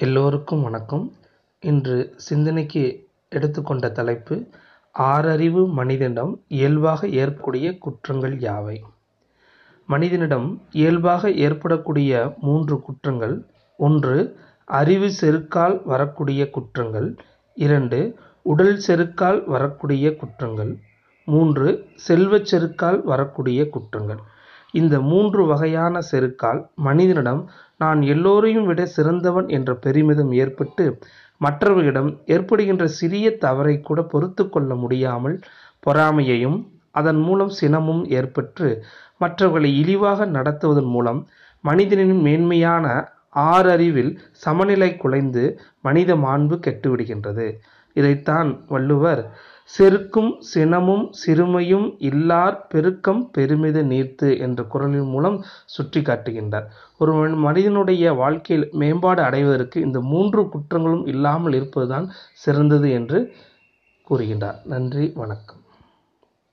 எல்லோருக்கும் வணக்கம். இன்று சிந்தனைக்கு எடுத்துக்கொண்ட தலைப்பு ஆறறிவு மனிதனிடம் இயல்பாக ஏற்படக்கூடிய குற்றங்கள் யாவை? மனிதனிடம் இயல்பாக ஏற்படக்கூடிய மூன்று குற்றங்கள் ஒன்று அறிவு செருக்கால் வரக்கூடிய குற்றங்கள் இரண்டு உடல் செருக்கால் வரக்கூடிய குற்றங்கள் மூன்று செல்வச் செருக்கால் வரக்கூடிய குற்றங்கள். இந்த மூன்று வகையான செருக்கால் மனிதனிடம் நான் எல்லோரையும் விட சிறந்தவன் என்ற பெருமிதம் ஏற்பட்டு மற்றவர்களிடம் ஏற்படுகின்ற சிறிய தவறை கூட பொறுத்து கொள்ள முடியாமல் பொறாமையையும் அதன் மூலம் சினமும் ஏற்பட்டு மற்றவர்களை இழிவாக நடத்துவதன் மூலம் மனிதனின் மேன்மையான ஆறறிவில் சமநிலை குலைந்து மனித மாண்பு கெட்டுவிடுகின்றது. இதைத்தான் வள்ளுவர் செருக்கும் சினமும் சிறுமையும் இல்லார் பெருக்கம் பெருமித நீர்த்து என்ற குரலின் மூலம் சுட்டி காட்டுகின்றார். ஒரு மனிதனுடைய வாழ்க்கையில் மேம்பாடு அடைவதற்கு இந்த மூன்று குற்றங்களும் இல்லாமல் இருப்பதுதான் சிறந்தது என்று கூறுகின்றார். நன்றி வணக்கம்.